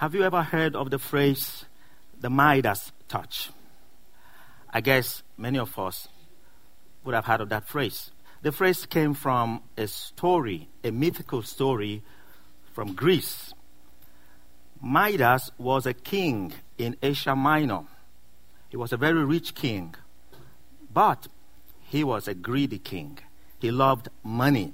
Have you ever heard of the phrase, the Midas touch? I guess many of us would have heard of that phrase. The phrase came from a story, a mythical story from Greece. Midas was a king in Asia Minor. He was a very rich king, but he was a greedy king. He loved money.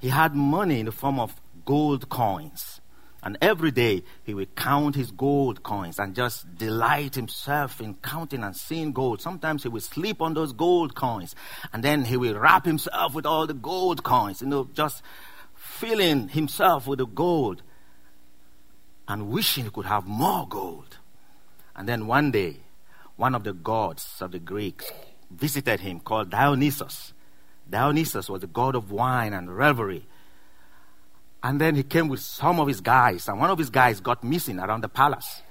He had money in the form of gold coins. And every day he would count his gold coins and just delight himself in counting and seeing gold. Sometimes he would sleep on those gold coins and then he would wrap himself with all the gold coins, you know, just filling himself with the gold and wishing he could have more gold. And then one day, one of the gods of the Greeks visited him called Dionysus. Dionysus was the god of wine and revelry. And then he came with some of his guys, and one of his guys got missing around the palace.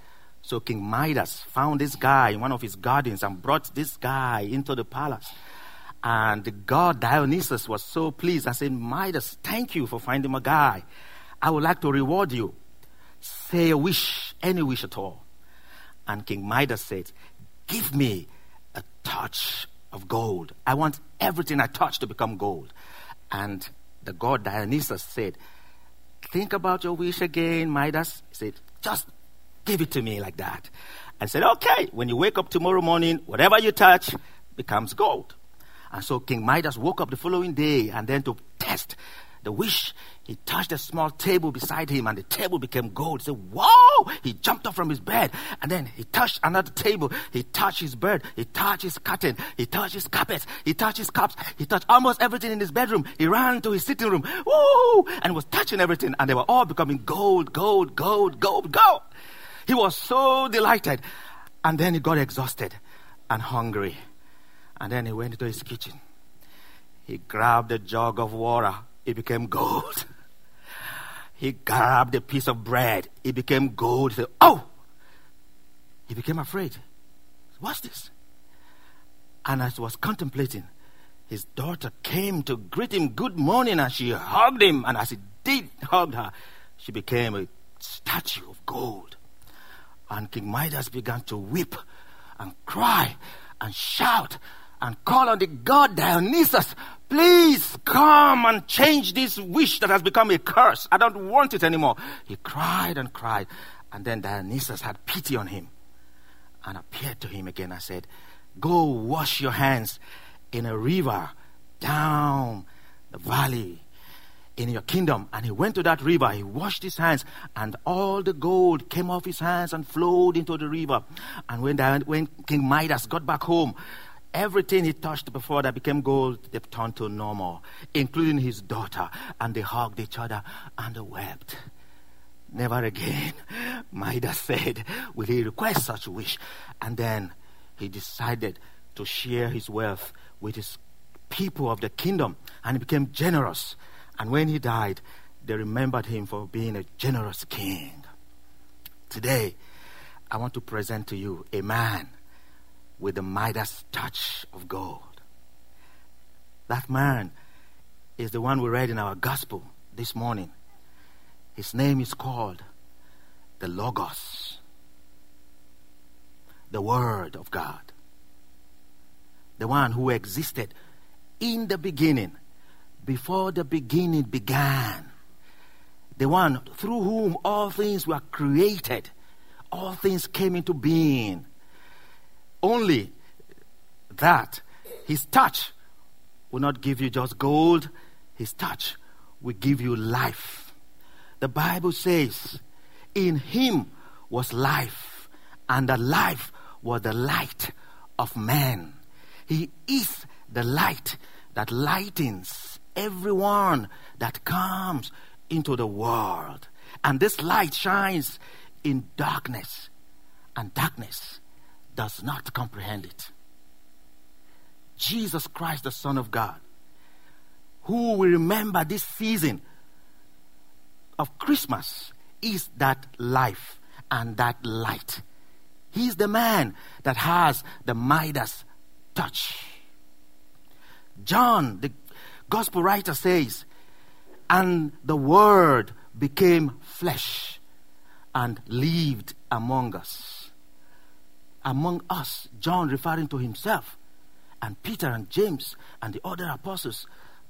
So King Midas found this guy in one of his gardens and brought this guy into the palace. And the god Dionysus was so pleased. I said, Midas, thank you for finding my guy. I would like to reward you. Say a wish, any wish at all. And King Midas said, Give me a touch of gold. I want everything I touch to become gold. And the god Dionysus said, Think about your wish again, Midas. He said, Just give it to me like that. And said, Okay, when you wake up tomorrow morning, whatever you touch becomes gold. And so King Midas woke up the following day and then to test the wish, he touched a small table beside him and the table became gold. He said, Whoa! He jumped up from his bed and then he touched another table. He touched his bed. He touched his curtain. He touched his carpet. He touched his cups. He touched almost everything in his bedroom. He ran to his sitting room. Woo! And was touching everything and they were all becoming gold, gold, gold, gold, gold. He was so delighted. And then he got exhausted and hungry. And then he went to his kitchen. He grabbed a jug of water it became gold. He grabbed a piece of bread, it became gold. He said, Oh! He became afraid. What's this? And as he was contemplating, his daughter came to greet him good morning and she hugged him. And as he did hug her, she became a statue of gold. And King Midas began to weep and cry and shout and call on the god Dionysus Please come and change this wish that has become a curse. I don't want it anymore. He cried and cried. And then Dionysus had pity on him and appeared to him again and said, Go wash your hands in a river down the valley in your kingdom. And he went to that river, he washed his hands, and all the gold came off his hands and flowed into the river. And when, when King Midas got back home, Everything he touched before that became gold, they turned to normal, including his daughter. And they hugged each other and they wept. Never again, Midas said, will he request such a wish. And then he decided to share his wealth with his people of the kingdom. And he became generous. And when he died, they remembered him for being a generous king. Today, I want to present to you a man with the Midas touch of gold. That man is the one we read in our gospel this morning. His name is called the Logos, the Word of God, the one who existed in the beginning, before the beginning began, the one through whom all things were created, all things came into being only that his touch will not give you just gold, his touch will give you life. The Bible says, In him was life, and the life was the light of man. He is the light that lightens everyone that comes into the world. And this light shines in darkness, and darkness does not comprehend it. Jesus Christ, the Son of God, who will remember this season of Christmas, is that life and that light. He's the man that has the Midas touch. John, the gospel writer, says, And the Word became flesh and lived among us. Among us, John referring to himself, and Peter and James and the other apostles,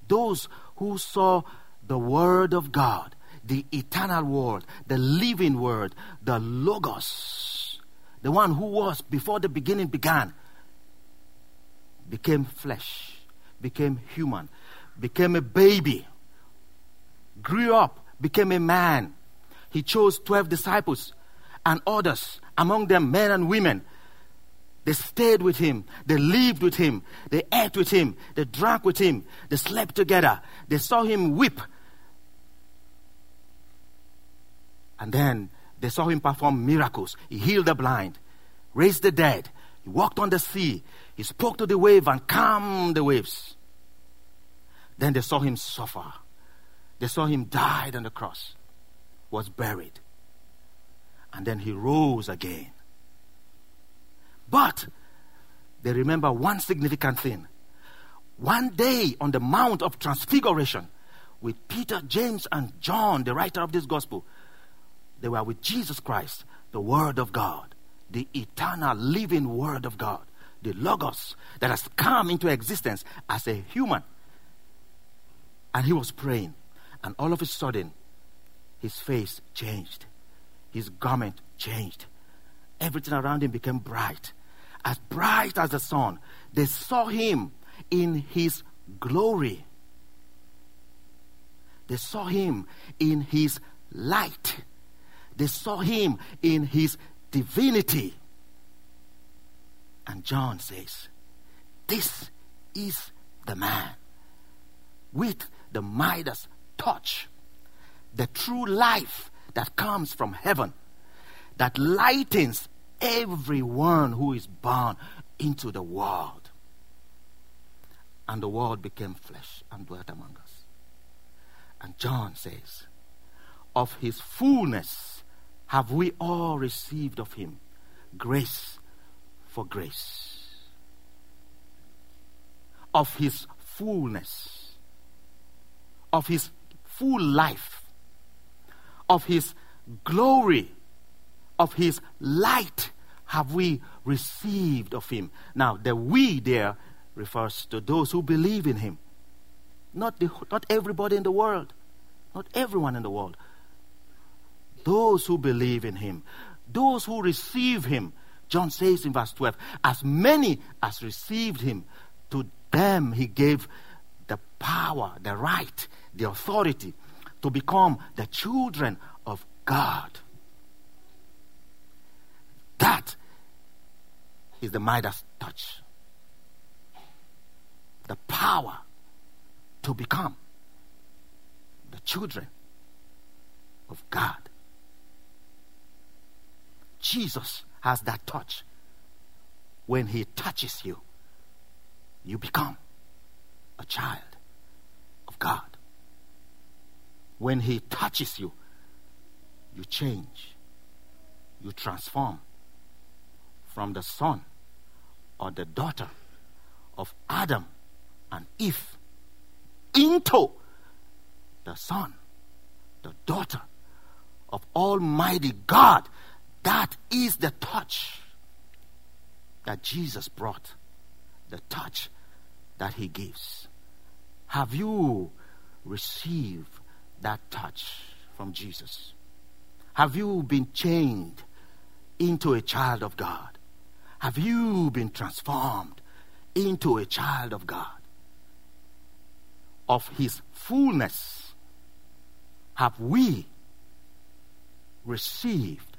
those who saw the Word of God, the eternal Word, the living Word, the Logos, the one who was before the beginning began, became flesh, became human, became a baby, grew up, became a man. He chose 12 disciples and others, among them men and women. They stayed with him. They lived with him. They ate with him. They drank with him. They slept together. They saw him weep. And then they saw him perform miracles. He healed the blind, raised the dead. He walked on the sea. He spoke to the wave and calmed the waves. Then they saw him suffer. They saw him died on the cross, was buried. And then he rose again. But they remember one significant thing. One day on the Mount of Transfiguration, with Peter, James, and John, the writer of this gospel, they were with Jesus Christ, the Word of God, the eternal living Word of God, the Logos that has come into existence as a human. And he was praying, and all of a sudden, his face changed, his garment changed, everything around him became bright, as bright as the sun. They saw him in his glory. They saw him in his light. They saw him in his divinity. And John says, This is the man with the Midas touch, the true life that comes from heaven, that lightens everyone who is born into the world. And the world became flesh and dwelt among us. And John says, Of his fullness have we all received of him grace for grace. Of his fullness, of his full life, of his glory, of his light have we received of him. Now, the we there refers to those who believe in him. Not, the, not everybody in the world, not everyone in the world. Those who believe in him, those who receive him. John says in verse 12, as many as received him, to them he gave the power, the right, the authority to become the children of God. That is the Midas touch. The power to become the children of God. Jesus has that touch. When he touches you, you become a child of God. When he touches you, you change, you transform from the son or the daughter of Adam and Eve into the son, the daughter of Almighty God. That is the touch that Jesus brought, the touch that He gives. Have you received that touch from Jesus? Have you been chained into a child of God? Have you been transformed into a child of God? Of His fullness have we received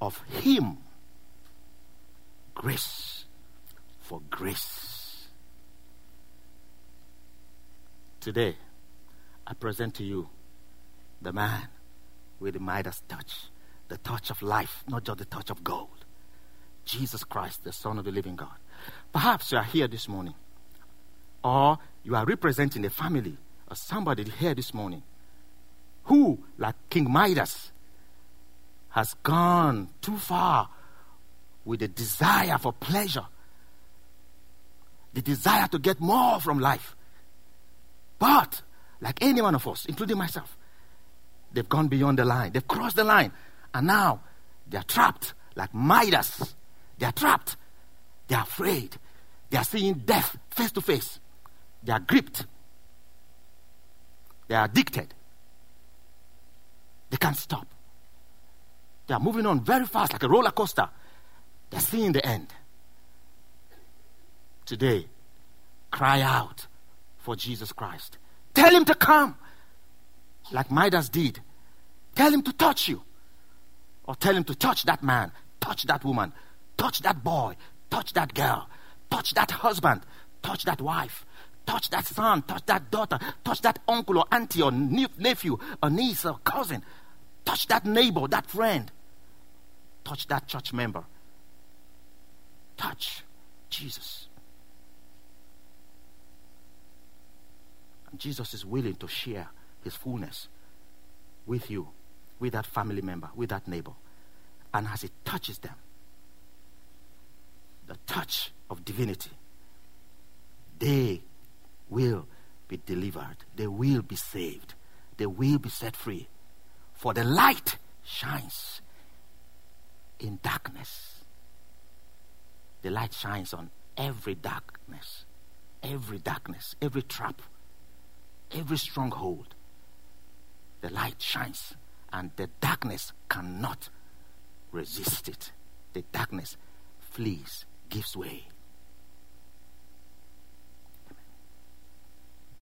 of Him grace for grace. Today, I present to you the man with the Midas touch, the touch of life, not just the touch of gold. Jesus Christ, the Son of the living God. Perhaps you are here this morning, or you are representing a family or somebody here this morning who, like King Midas, has gone too far with the desire for pleasure, the desire to get more from life. But, like any one of us, including myself, they've gone beyond the line, they've crossed the line, And now they are trapped like Midas. They are trapped. They are afraid. They are seeing death face to face. They are gripped. They are addicted. They can't stop. They are moving on very fast like a roller coaster. They're seeing the end. Today, cry out for Jesus Christ. Tell him to come, like Midas did. Tell him to touch you, or tell him to touch that man, touch that woman, touch that boy, touch that girl, touch that husband, touch that wife, touch that son, touch that daughter, touch that uncle or auntie or nephew or niece or cousin, touch that neighbor, that friend, touch that church member. Touch Jesus. And Jesus is willing to share his fullness with you, with that family member, with that neighbor. And as he touches them, the touch of divinity, they will be delivered. They will be saved. They will be set free. For the light shines in darkness. The light shines on every darkness, every darkness, every trap, every stronghold. The light shines, and the darkness cannot resist it. The darkness flees, gives way.